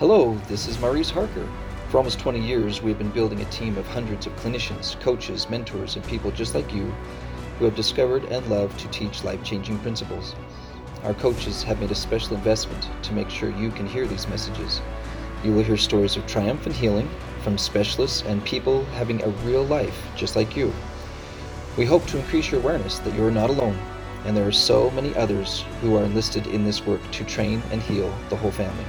Hello, this is Maurice Harker. For almost 20 years, we have been building a team of hundreds of clinicians, coaches, mentors, and people just like you who have discovered and love to teach life changing principles. Our coaches have made a special investment to make sure you can hear these messages. You will hear stories of triumph and healing from specialists and people having a real life just like you. We hope to increase your awareness that you are not alone, and there are so many others who are enlisted in this work to train and heal the whole family.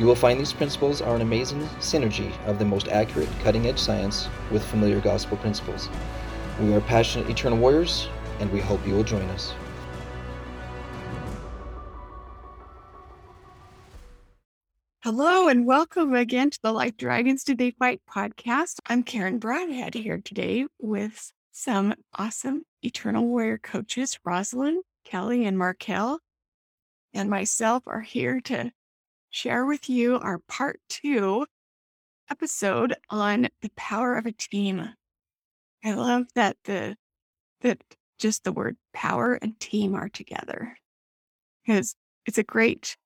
You will find these principles are an amazing synergy of the most accurate, cutting edge science with familiar gospel principles. We are passionate eternal warriors, and we hope you will join us. Hello and welcome again to the Life Dragons Do They Fight podcast. I'm Karen Bradhead here today with some awesome Eternal Warrior coaches, Rosalind, Kelly, and Markel, and myself are here to share with you our part two episode on the power of a team. I love that the that just the word power and team are together because it's a great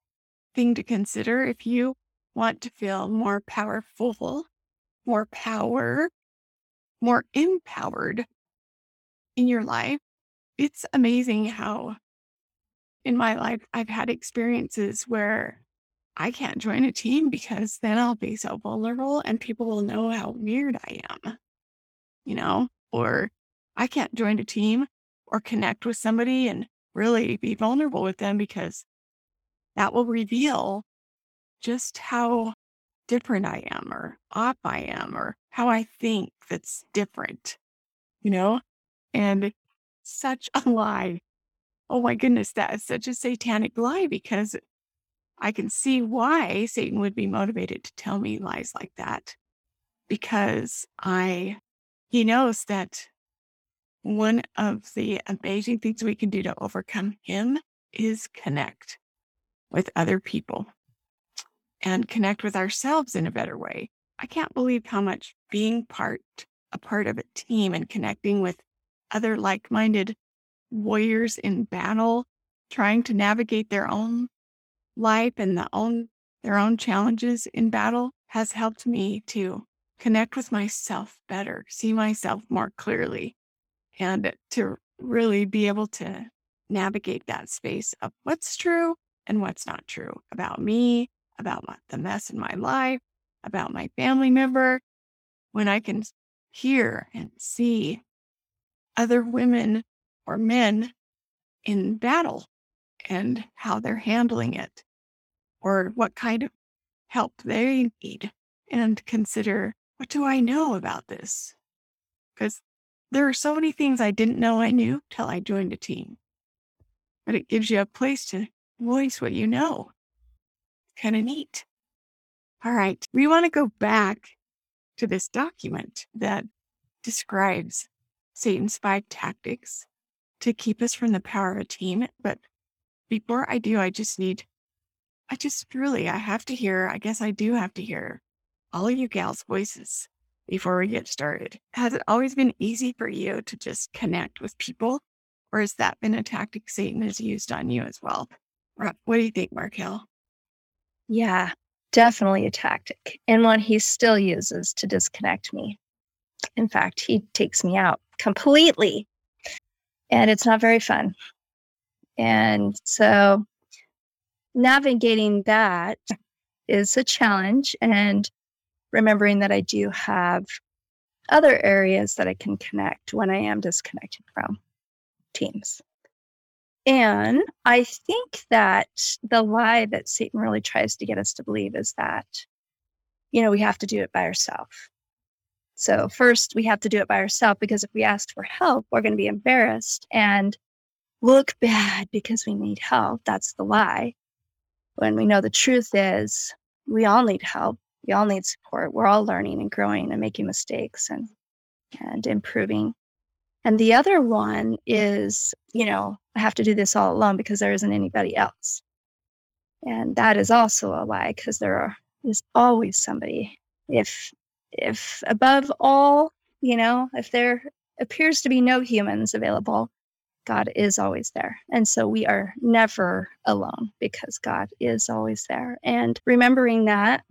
thing to consider if you want to feel more powerful, more power, more empowered in your life. It's amazing how in my life I've had experiences where I can't join a team because then I'll be so vulnerable and people will know how weird I am, you know, or I can't join a team or connect with somebody and really be vulnerable with them because that will reveal just how different I am or off I am or how I think that's different, you know, and such a lie. Oh my goodness, that is such a satanic lie because I can see why Satan would be motivated to tell me lies like that because I he knows that one of the amazing things we can do to overcome him is connect with other people and connect with ourselves in a better way. I can't believe how much being part a part of a team and connecting with other like-minded warriors in battle trying to navigate their own life and the own their own challenges in battle has helped me to connect with myself better, see myself more clearly, and to really be able to navigate that space of what's true and what's not true about me, about my, the mess in my life, about my family member. When I can hear and see other women or men in battle and how they're handling it or what kind of help they need and consider what do I know about this? Because there are so many things I didn't know I knew till I joined a team. But it gives you a place to voice what you know. Kind of neat. All right. We want to go back to this document that describes Satan's five tactics to keep us from the power of a team. But before I do, I just need, I just really, I have to hear, I guess I do have to hear all of you gals' voices before we get started. Has it always been easy for you to just connect with people? Or has that been a tactic Satan has used on you as well? What do you think, Markel? Yeah, definitely a tactic and one he still uses to disconnect me. In fact, he takes me out completely and it's not very fun. And so navigating that is a challenge and remembering that I do have other areas that I can connect when I am disconnected from teams. And I think that the lie that Satan really tries to get us to believe is that, you know, we have to do it by ourselves. So, first, we have to do it by ourselves because if we ask for help, we're going to be embarrassed and look bad because we need help. That's the lie. When we know the truth is, we all need help we all need support. We're all learning and growing and making mistakes and and improving. And the other one is, you know, I have to do this all alone because there isn't anybody else. And that is also a lie because there are, is always somebody. If if above all, you know, if there appears to be no humans available, God is always there. And so we are never alone because God is always there. And remembering that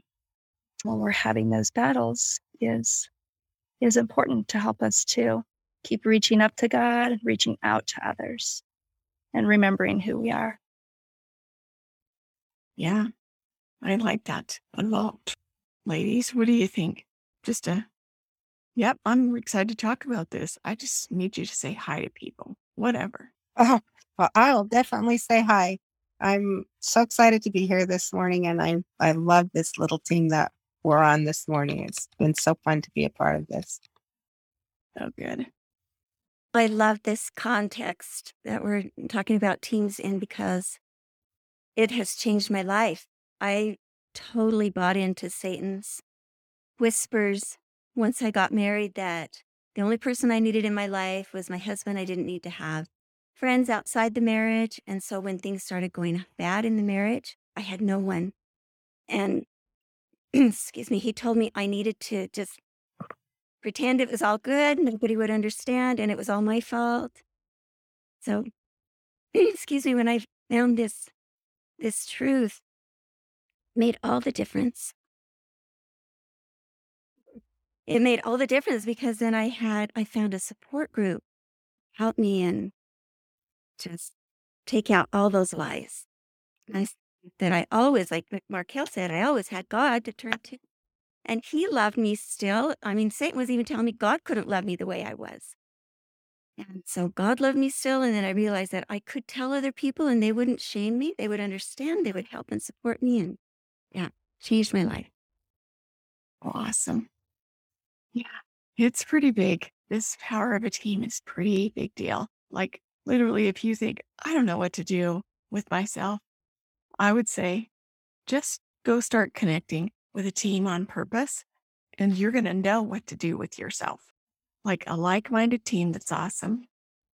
when we're having those battles is is important to help us to keep reaching up to God, reaching out to others, and remembering who we are. Yeah, I like that a lot. Ladies, what do you think? Just a, yep, I'm excited to talk about this. I just need you to say hi to people, whatever. Oh, well, I'll definitely say hi. I'm so excited to be here this morning, and I I love this little team that we're on this morning. It's been so fun to be a part of this. So good. I love this context that we're talking about teams in because it has changed my life. I totally bought into Satan's whispers once I got married that the only person I needed in my life was my husband. I didn't need to have friends outside the marriage. And so when things started going bad in the marriage, I had no one. And excuse me, he told me I needed to just pretend it was all good, nobody would understand, and it was all my fault. So, excuse me, when I found this this truth made all the difference. It made all the difference because then I had I found a support group help me and just take out all those lies. And I that I always, like Markel said, I always had God to turn to. And he loved me still. I mean, Satan was even telling me God couldn't love me the way I was. And so God loved me still. And then I realized that I could tell other people and they wouldn't shame me. They would understand. They would help and support me. And yeah, changed my life. Awesome. Yeah, it's pretty big. This power of a team is pretty big deal. Like literally, if you think, I don't know what to do with myself, I would say just go start connecting with a team on purpose and you're going to know what to do with yourself. Like a like minded team that's awesome.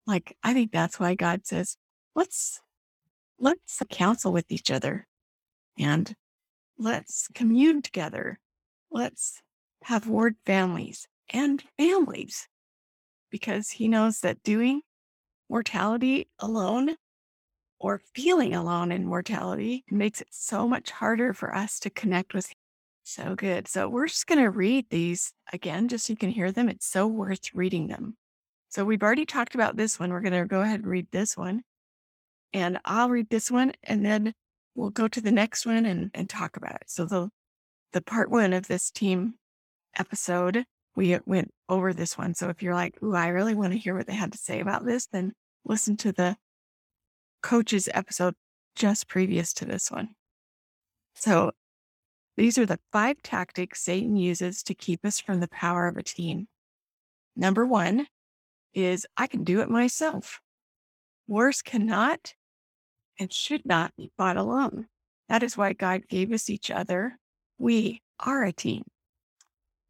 Like, I think that's why God says, let's, let's counsel with each other and let's commune together. Let's have word families and families because he knows that doing mortality alone or feeling alone in mortality makes it so much harder for us to connect with him. So good. So we're just going to read these again, just so you can hear them. It's so worth reading them. So we've already talked about this one. We're going to go ahead and read this one. And I'll read this one and then we'll go to the next one and, and talk about it. So the the part one of this team episode, we went over this one. So if you're like, ooh, I really want to hear what they had to say about this, then listen to the coaches episode just previous to this one. So these are the five tactics Satan uses to keep us from the power of a team. Number one is I can do it myself. Wars cannot and should not be fought alone. That is why God gave us each other. We are a team.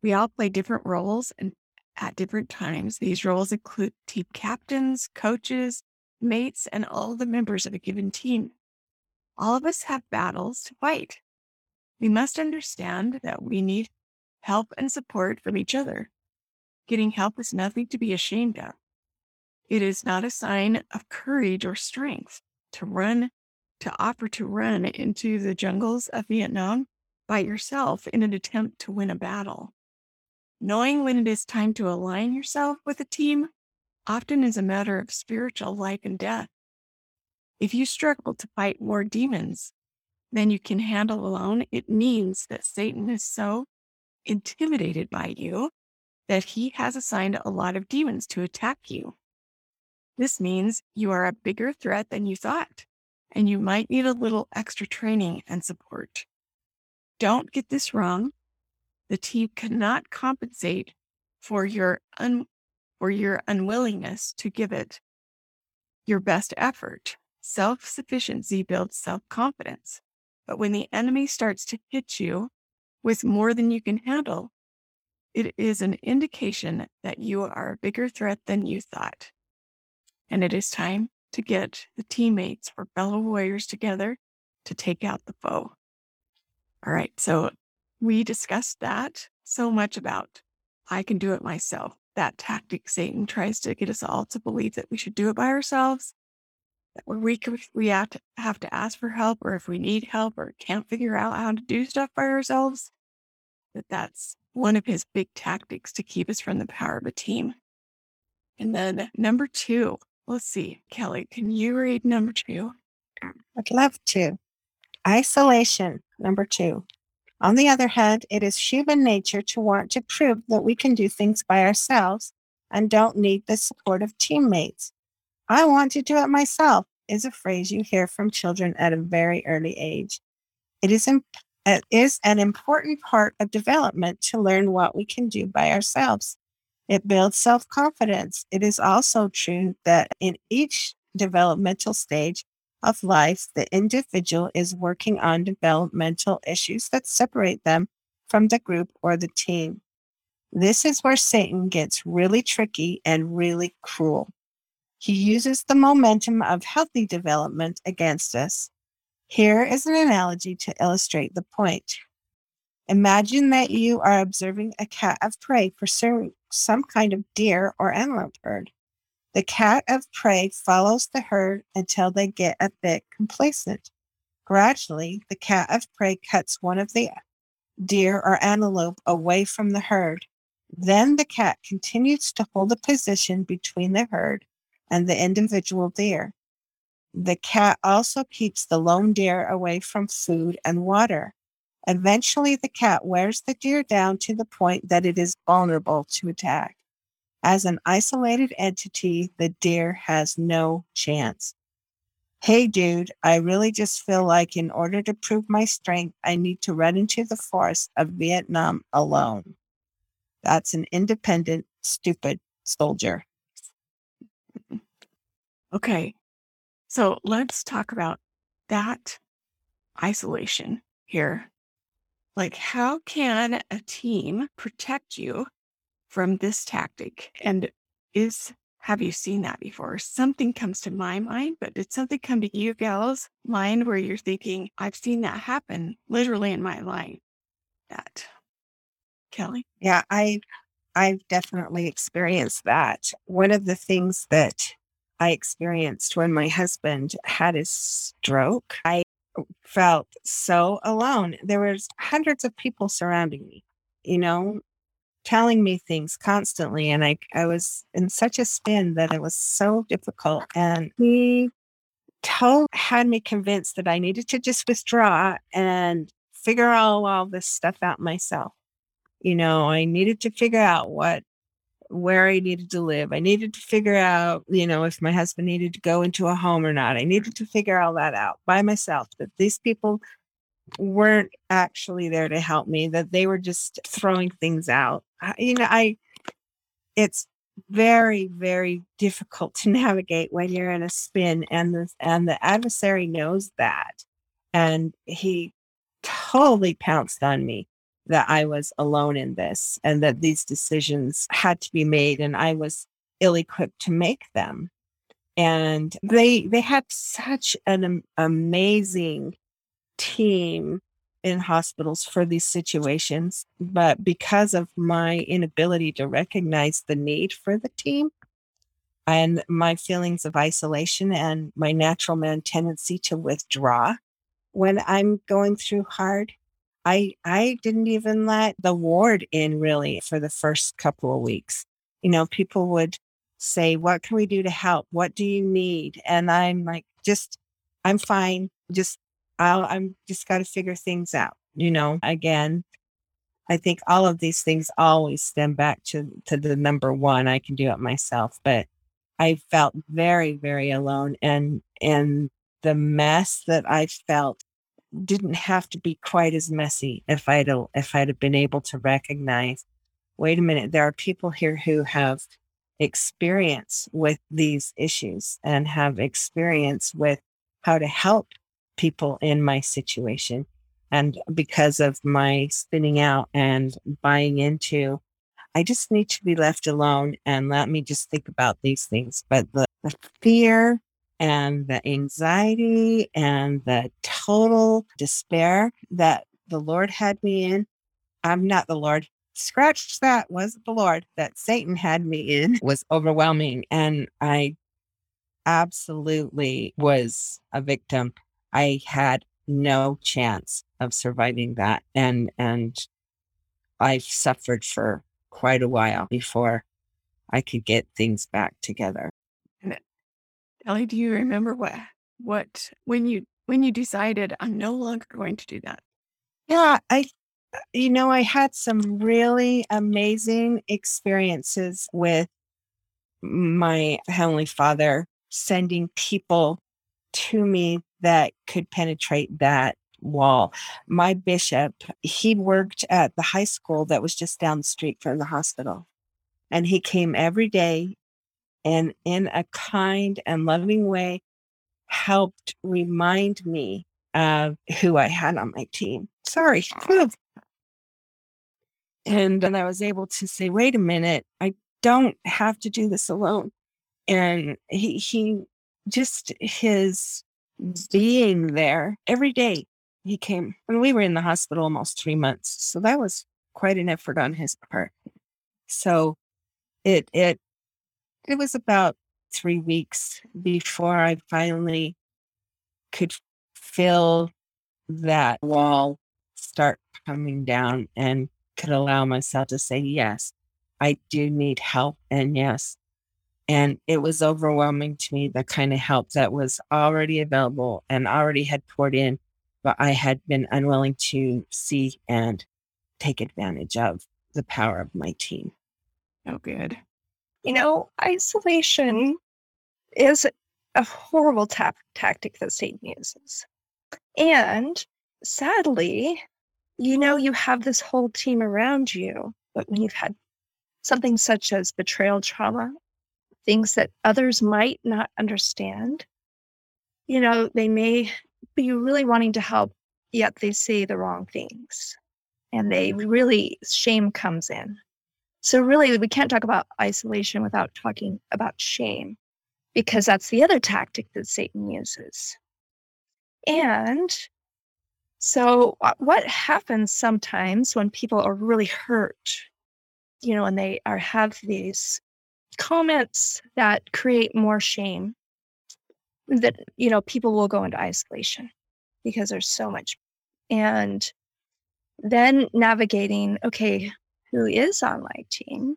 We all play different roles and at different times. These roles include team captains, coaches, mates, and all the members of a given team. All of us have battles to fight. We must understand that we need help and support from each other. Getting help is nothing to be ashamed of. It is not a sign of courage or strength to run, to offer to run into the jungles of Vietnam by yourself in an attempt to win a battle. Knowing when it is time to align yourself with a team often is a matter of spiritual life and death. If you struggle to fight more demons than you can handle alone, it means that Satan is so intimidated by you that he has assigned a lot of demons to attack you. This means you are a bigger threat than you thought, and you might need a little extra training and support. Don't get this wrong. The team cannot compensate for your un- or your unwillingness to give it your best effort. Self sufficiency builds self confidence. But when the enemy starts to hit you with more than you can handle, it is an indication that you are a bigger threat than you thought. And it is time to get the teammates or fellow warriors together to take out the foe. All right. So we discussed that so much about I can do it myself. that tactic Satan tries to get us all to believe that we should do it by ourselves, that we're we have to, have to ask for help, or if we need help or can't figure out how to do stuff by ourselves, that that's one of his big tactics to keep us from the power of a team. And then number two, let's see, Kelly, can you read number two? I'd love to. Isolation, number two. On the other hand, it is human nature to want to prove that we can do things by ourselves and don't need the support of teammates. I want to do it myself is a phrase you hear from children at a very early age. It is, imp- it is an important part of development to learn what we can do by ourselves. It builds self confidence. It is also true that in each developmental stage, of life, the individual is working on developmental issues that separate them from the group or the team. This is where Satan gets really tricky and really cruel. He uses the momentum of healthy development against us. Here is an analogy to illustrate the point. Imagine that you are observing a cat of prey pursuing some kind of deer or antelope herd. The cat of prey follows the herd until they get a bit complacent. Gradually, the cat of prey cuts one of the deer or antelope away from the herd. Then the cat continues to hold a position between the herd and the individual deer. The cat also keeps the lone deer away from food and water. Eventually, the cat wears the deer down to the point that it is vulnerable to attack. As an isolated entity, the deer has no chance. Hey, dude, I really just feel like in order to prove my strength, I need to run into the forest of Vietnam alone. That's an independent, stupid soldier. Okay. So let's talk about that isolation here. Like, how can a team protect you from this tactic? And is have you seen that before? Something comes to my mind, but did something come to you gals' mind where you're thinking, I've seen that happen literally in my life? That Kelly? Yeah, I I've definitely experienced that. One of the things that I experienced when my husband had his stroke, I felt so alone. There was hundreds of people surrounding me, you know, telling me things constantly. And I, I was in such a spin that it was so difficult. And he told, had me convinced that I needed to just withdraw and figure all, all this stuff out myself. You know, I needed to figure out what, where I needed to live. I needed to figure out, you know, if my husband needed to go into a home or not. I needed to figure all that out by myself. That these people weren't actually there to help me, that they were just throwing things out. You know, I, it's very, very difficult to navigate when you're in a spin and the, and the adversary knows that. And he totally pounced on me that I was alone in this and that these decisions had to be made and I was ill equipped to make them. And they they had such an amazing team in hospitals for these situations. But because of my inability to recognize the need for the team and my feelings of isolation and my natural man tendency to withdraw when I'm going through hard, I I didn't even let the ward in really for the first couple of weeks. You know, people would say, What can we do to help? What do you need? And I'm like, just I'm fine. Just I'll, I'm just got to figure things out. You know, again, I think all of these things always stem back to to the number one. I can do it myself, but I felt very, very alone, and and the mess that I felt didn't have to be quite as messy if I'd if I'd have been able to recognize. Wait a minute, there are people here who have experience with these issues and have experience with how to help people in my situation. And because of my spinning out and buying into, I just need to be left alone and let me just think about these things. But the, the fear and the anxiety and the total despair that the Lord had me in, I'm not the Lord, scratch that was the Lord that Satan had me in was overwhelming. And I absolutely was a victim. I had no chance of surviving that. And, and I suffered for quite a while before I could get things back together. And Ellie, do you remember what what when you when you decided I'm no longer going to do that? Yeah, I you know, I had some really amazing experiences with my Heavenly Father sending people to me that could penetrate that wall. My bishop, he worked at the high school that was just down the street from the hospital. And he came every day and in a kind and loving way helped remind me of who I had on my team. Sorry. And then I was able to say, wait a minute, I don't have to do this alone. And he, he just his being there every day. He came and we were in the hospital almost three months so that was quite an effort on his part. So it it it was about three weeks before i finally could feel that wall start coming down and could allow myself to say yes i do need help and yes and it was overwhelming to me the kind of help that was already available and already had poured in, but I had been unwilling to see and take advantage of the power of my team. Oh, good. You know, isolation is a horrible ta- tactic that Satan uses. And sadly, you know, you have this whole team around you, but when you've had something such as betrayal trauma things that others might not understand. You know, they may be really wanting to help, yet they say the wrong things. And they really, shame comes in. So, really, we can't talk about isolation without talking about shame, because that's the other tactic that Satan uses. And so, uh, what happens sometimes when people are really hurt, you know, and they are have these comments that create more shame that you know people will go into isolation because there's so much and then navigating okay who is on my team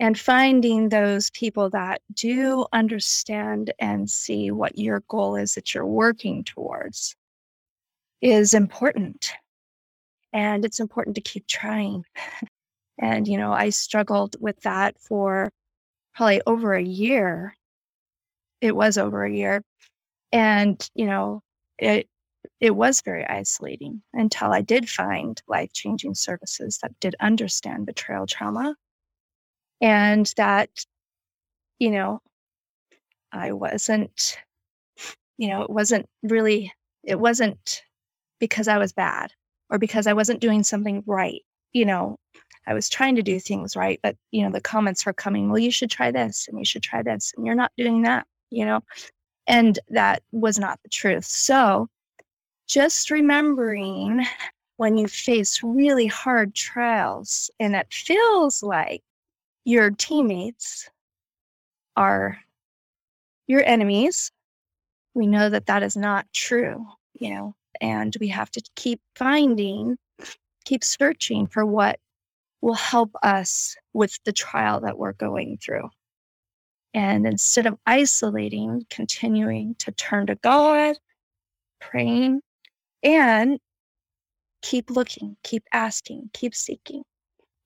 and finding those people that do understand and see what your goal is that you're working towards is important. And it's important to keep trying. And you know i struggled with that for probably over a year. It was over a year. And, you know, it it was very isolating until I did find life-changing services that did understand betrayal trauma and that you know I wasn't you know it wasn't really it wasn't because I was bad or because I wasn't doing something right you know I was trying to do things right, but you know, the comments were coming, well, you should try this and you should try this, and you're not doing that, you know, and that was not the truth. So just remembering when you face really hard trials and it feels like your teammates are your enemies, we know that that is not true, you know, and we have to keep finding, keep searching for what will help us with the trial that we're going through. And instead of isolating, continuing to turn to God, praying, and keep looking, keep asking, keep seeking.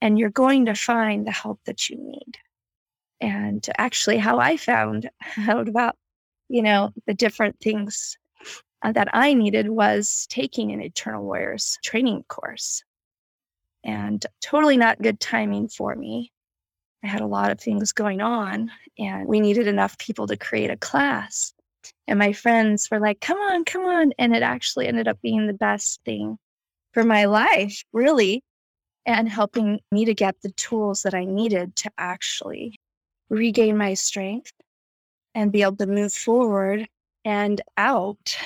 And you're going to find the help that you need. And actually, how I found out about, you know, the different things uh, that I needed was taking an Eternal Warriors training course and totally not good timing for me. I had a lot of things going on, and we needed enough people to create a class. And my friends were like, come on, come on. And it actually ended up being the best thing for my life, really, and helping me to get the tools that I needed to actually regain my strength and be able to move forward and out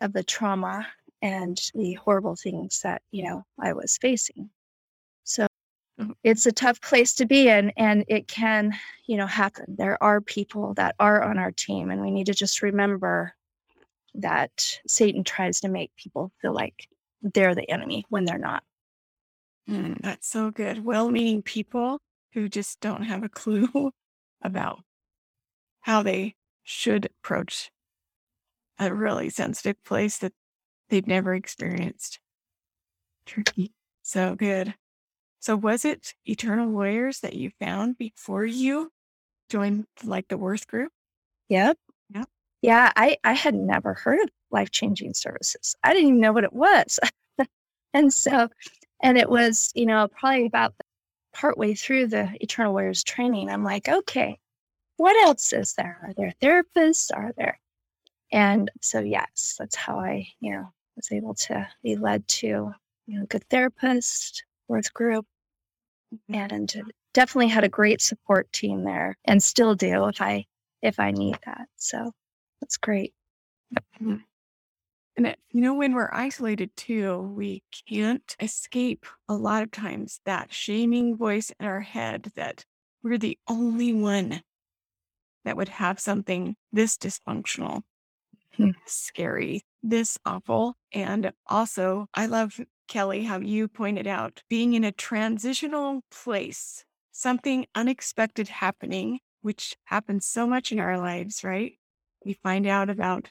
of the trauma and the horrible things that, you know, I was facing. So it's a tough place to be in and it can you know happen there are people that are on our team and we need to just remember that satan tries to make people feel like they're the enemy when they're not Mm, that's so good. Well meaning people who just don't have a clue about how they should approach a really sensitive place that they've never experienced. Tricky. So good. So was it Eternal Warriors that you found before you joined like the Worth group? yep Yep. yeah i i had never heard of life changing services i didn't even know what it was and so and it was you know probably about partway through the eternal warriors training i'm like okay what else is there are there therapists are there and so yes that's how i you know was able to be led to you know good therapist worth group mm-hmm. and definitely had a great support team there and still do if i if i need that so that's great. Mm-hmm. And it, you know, when we're isolated too, we can't escape a lot of times that shaming voice in our head that we're the only one that would have something this dysfunctional. Hmm. scary, this awful. And also, I love, Kelly, how you pointed out being in a transitional place, something unexpected happening, which happens so much in our lives, right? We find out about,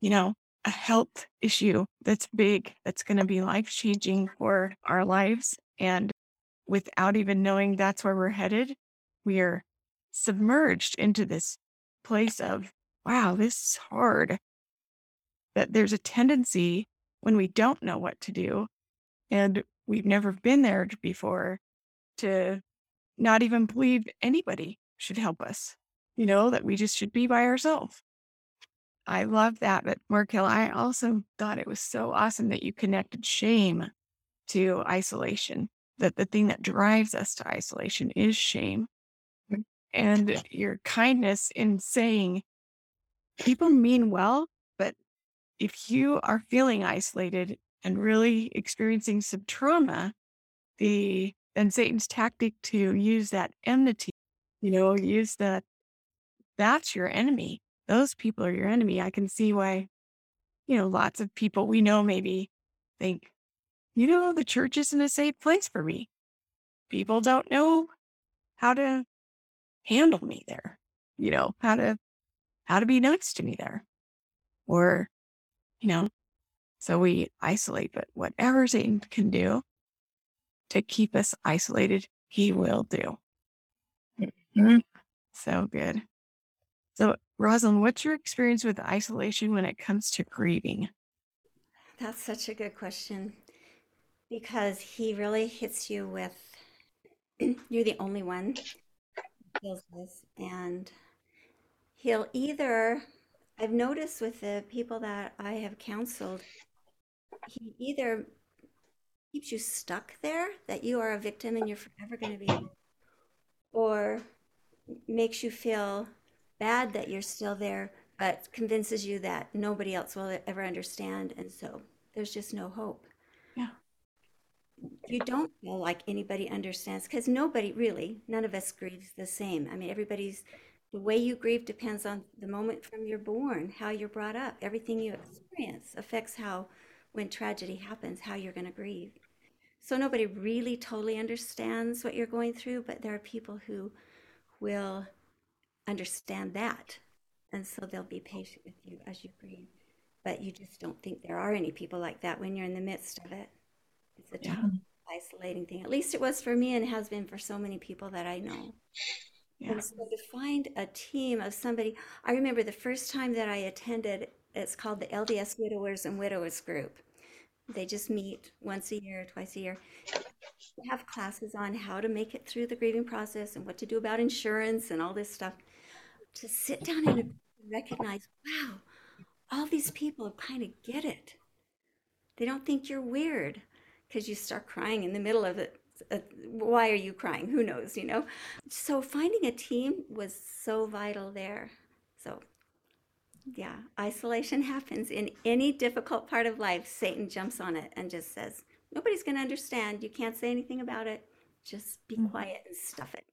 you know, a health issue that's big, that's going to be life changing for our lives. And without even knowing that's where we're headed, we are submerged into this place of, wow, this is hard. That there's a tendency when we don't know what to do and we've never been there before to not even believe anybody should help us, you know, that we just should be by ourselves. I love that. But Markel, I also thought it was so awesome that you connected shame to isolation. That the thing that drives us to isolation is shame. Mm. And your kindness in saying people mean well, but if you are feeling isolated and really experiencing some trauma, the then Satan's tactic to use that enmity, you know, use that that's your enemy those people are your enemy. I can see why, you know, lots of people we know maybe think, you know, the church isn't a safe place for me. People don't know how to handle me there, you know, how to how to be nice to me there. Or, you know, so we isolate, but whatever Satan can do to keep us isolated, he will do. Mhm. So good. So, Rosalind, what's your experience with isolation when it comes to grieving? That's such a good question because he really hits you with you're the only one feels this. And he'll either, I've noticed with the people that I have counseled, he either keeps you stuck there, that you are a victim and you're forever going to be, or makes you feel bad that you're still there, but convinces you that nobody else will ever understand. And so there's just no hope. Yeah. You don't feel like anybody understands because nobody really, none of us grieves the same. I mean, everybody's, the way you grieve depends on the moment from you're born, how you're brought up. Everything you experience affects how, when tragedy happens, how you're going to grieve. So nobody really totally understands what you're going through, but there are people who will understand that. And so they'll be patient with you as you grieve. But you just don't think there are any people like that when you're in the midst of it. It's a tough, isolating thing. At least it was for me and has been for so many people that I know. Yeah. And so to find a team of somebody, I remember the first time that I attended, it's called the LDS Widowers and Widowers Group. They just meet once a year, twice a year. They have classes on how to make it through the grieving process and what to do about insurance and all this stuff to sit down and recognize, wow, all these people kind of get it. They don't think you're weird because you start crying in the middle of it. Uh, why are you crying? Who knows, you know? So finding a team was so vital there. So, yeah, isolation happens in any difficult part of life. Satan jumps on it and just says, nobody's going to understand. You can't say anything about it. just be Mhm. quiet and stuff it.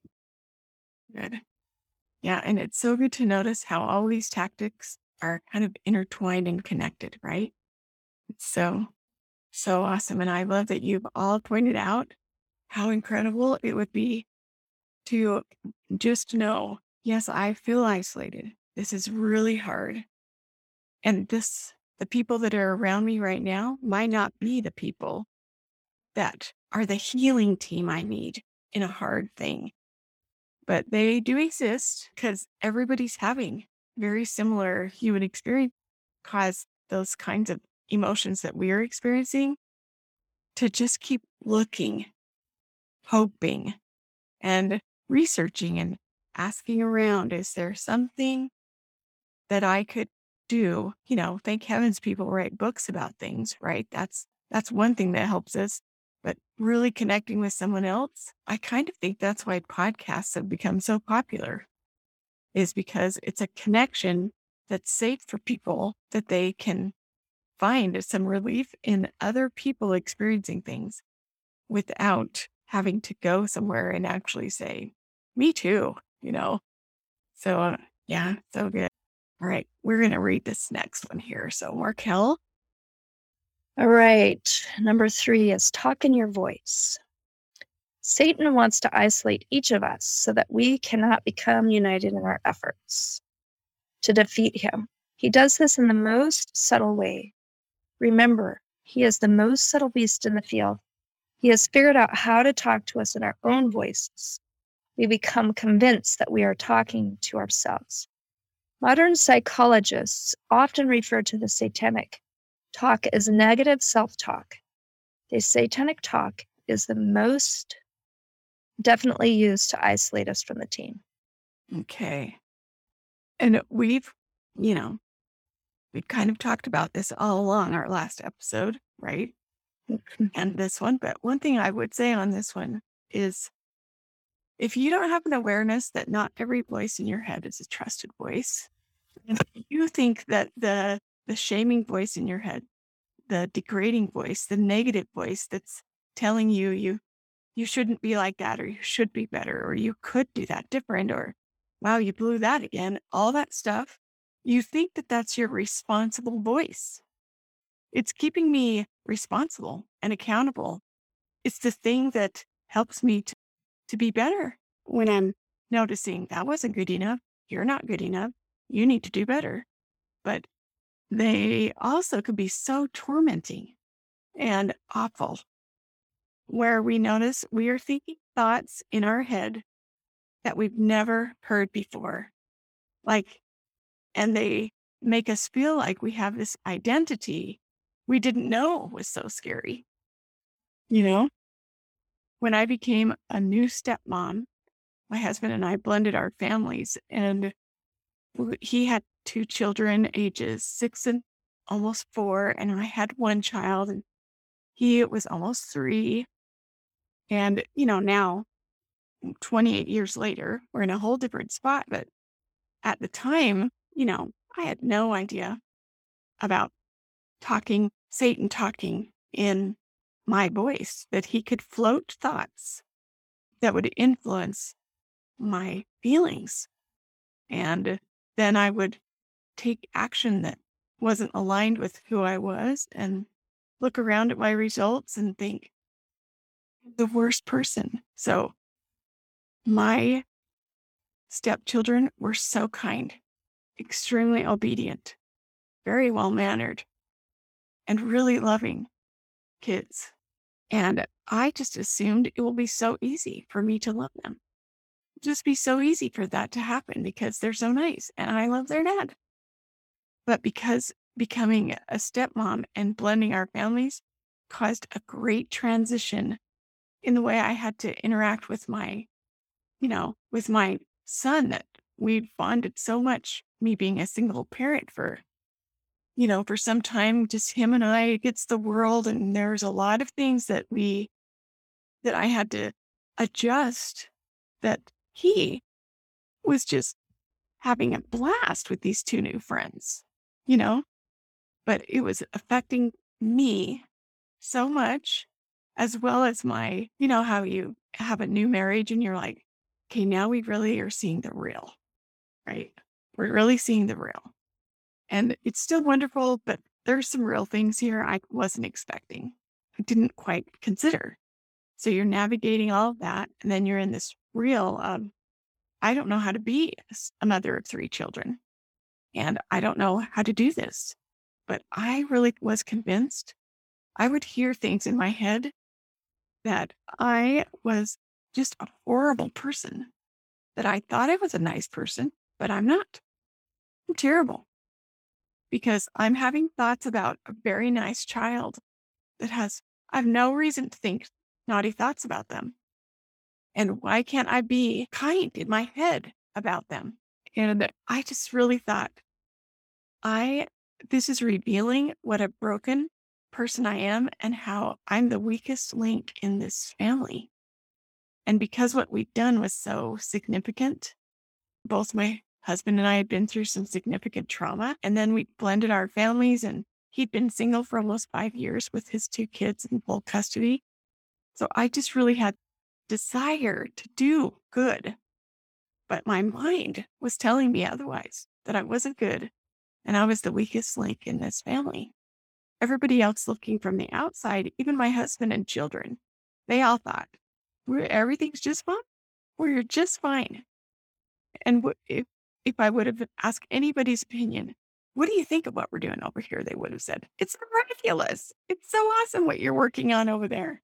Good. Yeah. And it's so good to notice how all these tactics are kind of intertwined and connected, right? It's so, so awesome. And I love that you've all pointed out how incredible it would be to just know, yes, I feel isolated. This is really hard. And this, the people that are around me right now might not be the people that are the healing team I need in a hard thing. But they do exist because everybody's having very similar human experience cause those kinds of emotions that we are experiencing to just keep looking, hoping, and researching and asking around. Is there something that I could do? You know, thank heavens people write books about things, right? That's that's one thing that helps us. But really connecting with someone else, I kind of think that's why podcasts have become so popular, is because it's a connection that's safe for people that they can find some relief in other people experiencing things without having to go somewhere and actually say, Me too, you know? So, uh, yeah, so good. All right, we're going to read this next one here. So, Markel, All right. Number three is talk in your voice. Satan wants to isolate each of us so that we cannot become united in our efforts to defeat him. He does this in the most subtle way. Remember, he is the most subtle beast in the field. He has figured out how to talk to us in our own voices. We become convinced that we are talking to ourselves. Modern psychologists often refer to the satanic talk as negative self talk. The satanic talk is the most definitely used to isolate us from the team. Okay. And we've, you know, we've kind of talked about this all along our last episode, right? And this one. But one thing I would say on this one is if you don't have an awareness that not every voice in your head is a trusted voice, and you think that the the shaming voice in your head, the degrading voice, the negative voice that's telling you you you shouldn't be like that or you should be better or you could do that different or wow you blew that again all that stuff you think that that's your responsible voice it's keeping me responsible and accountable it's the thing that helps me to, to be better when i'm noticing that wasn't good enough you're not good enough you need to do better but they also could be so tormenting and awful where we notice we are thinking thoughts in our head that we've never heard before. Like, and they make us feel like we have this identity we didn't know was so scary. You know, when I became a new stepmom, my husband and I blended our families, and he had two children, ages six and almost four, and I had one child, and he was almost three. And, you know, now mm, 28 years later, we're in a whole different spot. But at the time, you know, I had no idea about talking, Satan talking in my voice, that he could float thoughts that would influence my feelings. And then I would take action that wasn't aligned with who I was and look around at my results and think, the worst person. So my stepchildren were so kind, extremely obedient, very well mannered, and really loving kids. And I just assumed it will be so easy for me to love them. Just be so easy for that to happen because they're so nice and I love their dad. But because becoming a stepmom and blending our families caused a great transition in the way I had to interact with my, you know, with my son that we'd bonded so much, me being a single parent for, you know, for some time, just him and I against the world. And there's a lot of things that we, that I had to adjust that he was just having a blast with these two new friends, you know, but it was affecting me so much as well as my, you know, how you have a new marriage and you're like, okay, now we really are seeing the real, right? We're really seeing the real. And it's still wonderful, but there's some real things here I wasn't expecting. I didn't quite consider. So you're navigating all of that. And then you're in this real I don't know how to be a mother of three children. And I don't know how to do this. But I really was convinced I would hear things in my head that I was just a horrible person, that I thought I was a nice person, but I'm not. I'm terrible because I'm having thoughts about a very nice child that has, I have no reason to think naughty thoughts about them. And why can't I be kind in my head about them? And I just really thought, I, this is revealing what a broken person I am and how I'm the weakest link in this family. And because what we'd done was so significant, both my husband and I had been through some significant trauma. And then we blended our families, and he'd been single for almost five years with his two kids in full custody. So I just really had desire to do good. But my mind was telling me otherwise, that I wasn't good and I was the weakest link in this family. Everybody else looking from the outside, even my husband and children, they all thought, everything's just fine. We're just fine. And if, if I would have asked anybody's opinion, what do you think of what we're doing over here? They would have said, it's miraculous. It's so awesome what you're working on over there.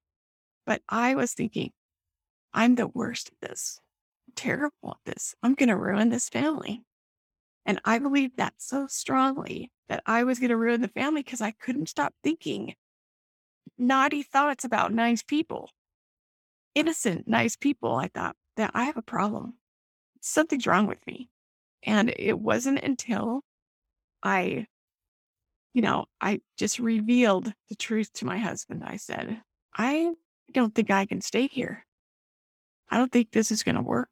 But I was thinking, I'm the worst at this, I'm terrible at this. I'm going to ruin this family. And I believed that so strongly that I was going to ruin the family because I couldn't stop thinking naughty thoughts about nice people, innocent, nice people. I thought that I have a problem. Something's wrong with me. And it wasn't until I, you know, I just revealed the truth to my husband. I said, I don't think I can stay here. I don't think this is going to work.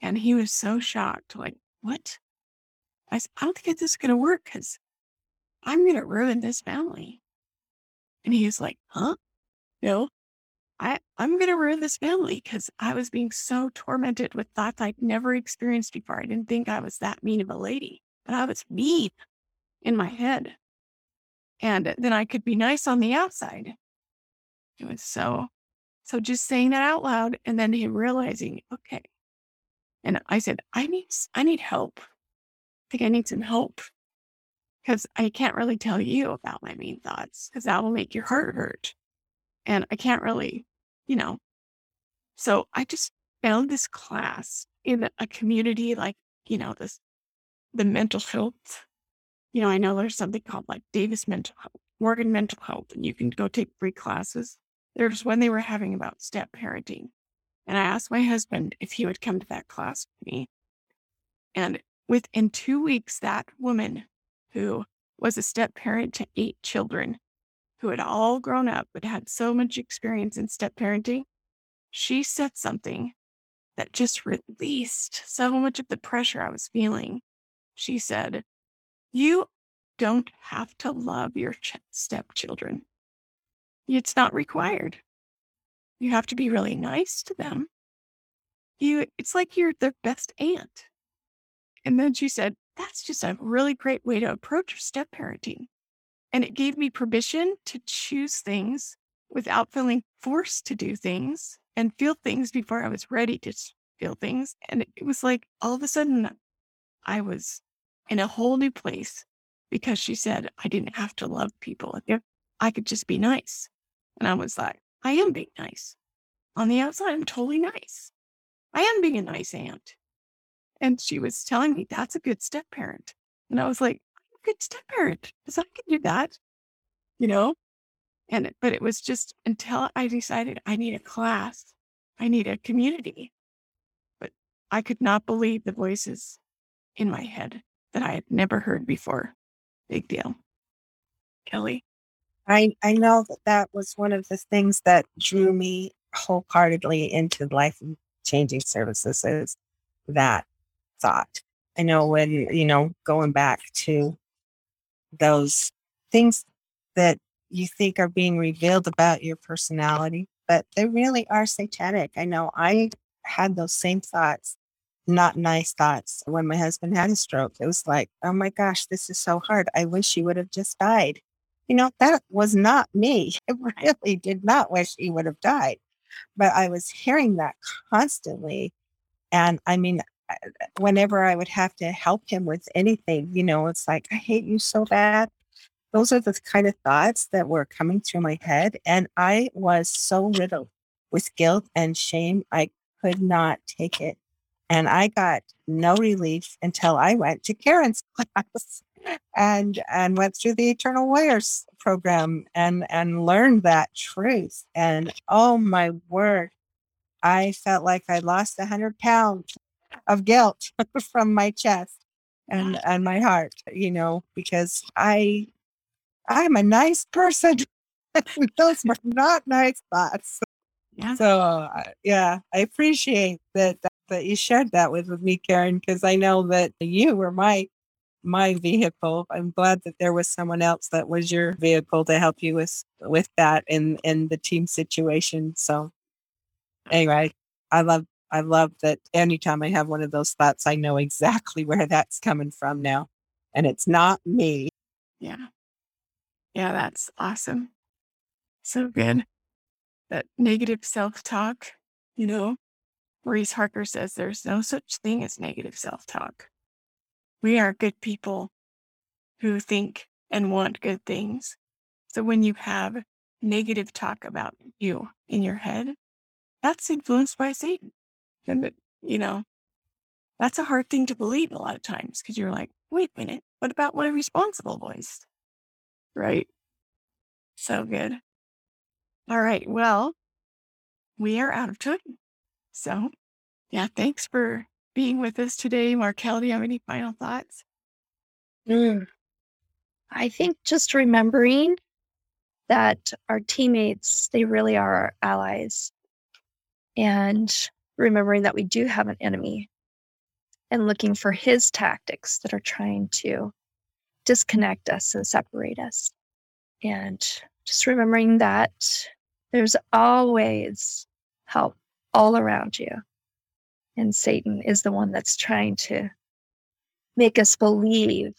And he was so shocked, like, what? I said, I don't think this is going to work because I'm going to ruin this family. And he's like, huh? No, I, I'm going to ruin this family because I was being so tormented with thoughts I'd never experienced before. I didn't think I was that mean of a lady, but I was mean in my head. And then I could be nice on the outside. It was so, so just saying that out loud and then him realizing, okay. And I said, I need, I need help. I think I need some help because I can't really tell you about my mean thoughts because that will make your heart hurt. And I can't really, you know. So I just found this class in a community like, you know, this, the mental health. You know, I know there's something called like Davis Mental Health, Morgan Mental Health, and you can go take free classes. There's one they were having about step parenting. And I asked my husband if he would come to that class with me. And within two weeks, that woman who was a step parent to eight children, who had all grown up but had so much experience in step parenting, she said something that just released so much of the pressure I was feeling. She said, You don't have to love your ch- stepchildren. It's not required. You have to be really nice to them. You it's like you're their best aunt. And then she said, that's just a really great way to approach step parenting. And it gave me permission to choose things without feeling forced to do things and feel things before I was ready to feel things. And it was like all of a sudden I was in a whole new place because she said I didn't have to love people. I could just be nice. And I was like, I am being nice. On the outside, I'm totally nice. I am being a nice aunt. And she was telling me that's a good step parent. And I was like, good step parent because I can do that, you know? And, but it was just until I decided I need a class, I need a community. But I could not believe the voices in my head that I had never heard before. Big deal. Kelly. I, I know that that was one of the things that drew me wholeheartedly into life changing services is that thought. I know when, you know, going back to those things that you think are being revealed about your personality but they really are satanic. I know I had those same thoughts, not nice thoughts when my husband had a stroke. It was like, oh my gosh, this is so hard. I wish he would have just died. You know, that was not me. I really did not wish he would have died. But I was hearing that constantly. And I mean, Uh, whenever I would have to help him with anything, you know, it's like, I hate you so bad. Those are the kind of thoughts that were coming through my head. And I was so riddled with guilt and shame. I could not take it. And I got no relief until I went to Karen's class and and went through the Eternal Warriors program and and learned that truth. And oh my word, I felt like I lost a hundred pounds of guilt from my chest and and my heart, you know, because I I'm a nice person. Those were not nice thoughts. Yeah. So uh, yeah, I appreciate that, that that you shared that with, with me, Karen, because I know that you were my my vehicle. I'm glad that there was someone else that was your vehicle to help you with with that in in the team situation. So anyway, I love I love that anytime I have one of those thoughts, I know exactly where that's coming from now. And it's not me. Yeah. Yeah, that's awesome. So good. That negative self talk, you know, Maurice Harker says there's no such thing as negative self talk. We are good people who think and want good things. So when you have negative talk about you in your head, that's influenced by Satan. And, you know, that's a hard thing to believe a lot of times because you're like, wait a minute, what about my responsible voice? Right? So good. All right. Well, we are out of time. So, yeah, thanks for being with us today. Markel, do you have any final thoughts? Mm. I think just remembering that our teammates, they really are our allies. And remembering that we do have an enemy and looking for his tactics that are trying to disconnect us and separate us. And just remembering that there's always help all around you. And Satan is the one that's trying to make us believe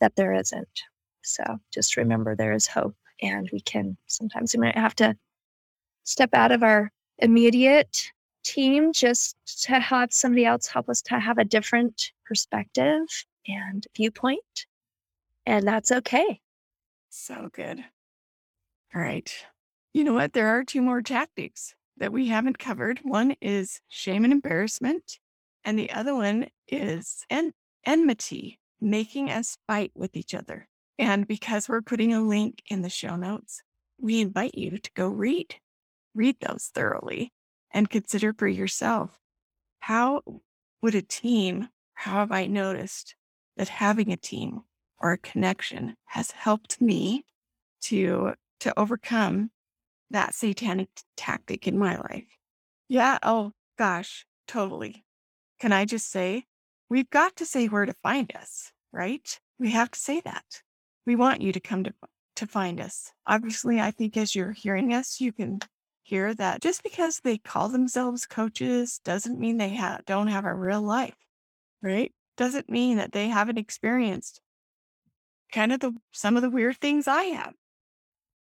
that there isn't. So just remember there is hope, and we can sometimes we might have to step out of our immediate team just to have somebody else help us to have a different perspective and viewpoint. And that's okay. So good. All right. You know what? There are two more tactics that we haven't covered. One is shame and embarrassment, and the other one is en- enmity, making us fight with each other. And because we're putting a link in the show notes, we invite you to go read, read those thoroughly and consider for yourself how would a team, how have I noticed that having a team or a connection has helped me to to overcome that satanic tactic in my life. Yeah, oh gosh, totally. Can I just say, we've got to say where to find us, right? We have to say that. We want you to come to to find us. Obviously, I think as you're hearing us, you can hear that just because they call themselves coaches doesn't mean they ha- don't have a real life, right? Doesn't mean that they haven't experienced kind of the some of the weird things I have.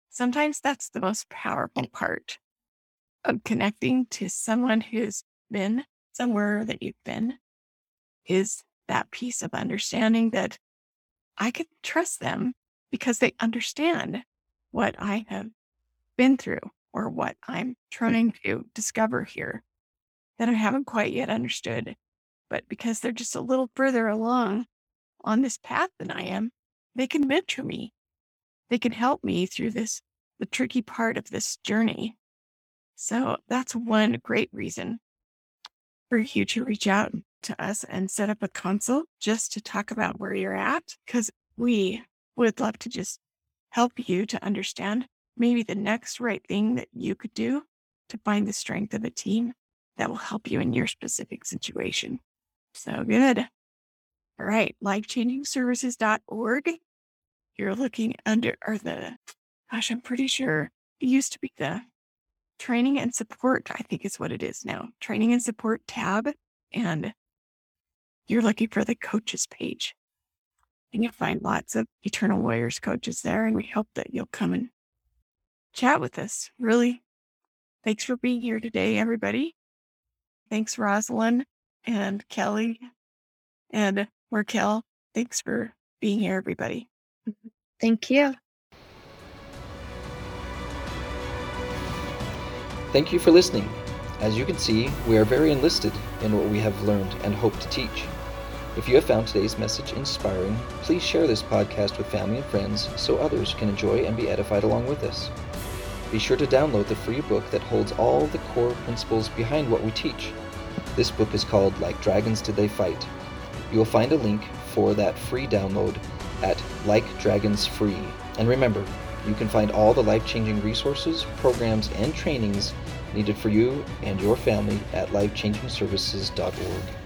Sometimes that's the most powerful part of connecting to someone who's been somewhere that you've been is that piece of understanding that I could trust them because they understand what I have been through or what I'm mm. trying to discover here that I haven't quite yet understood. But because they're just a little further along on this path than I am, they can mentor me. They can help me through this, the tricky part of this journey. So that's one great reason for you to reach out to us and set up a consult just to talk about where you're at, because we would love to just help you to understand maybe the next right thing that you could do to find the strength of a team that will help you in your specific situation. So good. All right, lifechangingservices.org. You're looking under, or the, gosh, I'm pretty sure it used to be the training and support, I think is what it is now. Training and support tab. And you're looking for the coaches page. And you'll find lots of Eternal Warriors coaches there. And we hope that you'll come and chat with us. Really, thanks for being here today, everybody. Thanks, Rosalind and Kelly and Raquel. Thanks for being here, everybody. Mm-hmm. Thank you. Thank you for listening. As you can see, we are very enlisted in what we have learned and hope to teach. If you have found today's message inspiring, please share this podcast with family and friends so others can enjoy and be edified along with us. Be sure to download the free book that holds all the core principles behind what we teach. This book is called Like Dragons Did They Fight. You will find a link for that free download at Like Dragons Free. And remember, you can find all the life changing resources, programs, and trainings needed for you and your family at lifechangingservices.org.